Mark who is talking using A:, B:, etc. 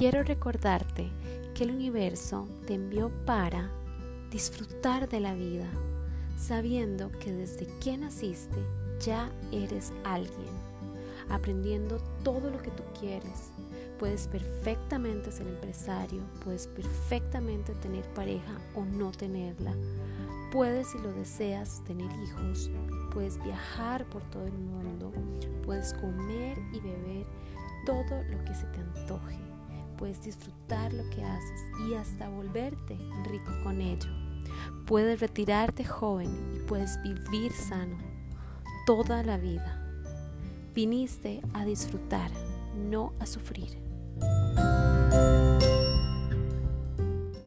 A: quiero recordarte que el universo te envió para disfrutar de la vida, sabiendo que desde que naciste ya eres alguien, aprendiendo todo lo que tú quieres. Puedes perfectamente ser empresario, puedes perfectamente tener pareja o no tenerla. Puedes, si lo deseas, tener hijos, puedes viajar por todo el mundo, puedes comer y beber todo lo que se te antoje, puedes disfrutar lo que haces y hasta volverte rico con ello. Puedes retirarte joven y puedes vivir sano toda la vida. Viniste a disfrutar, no a sufrir.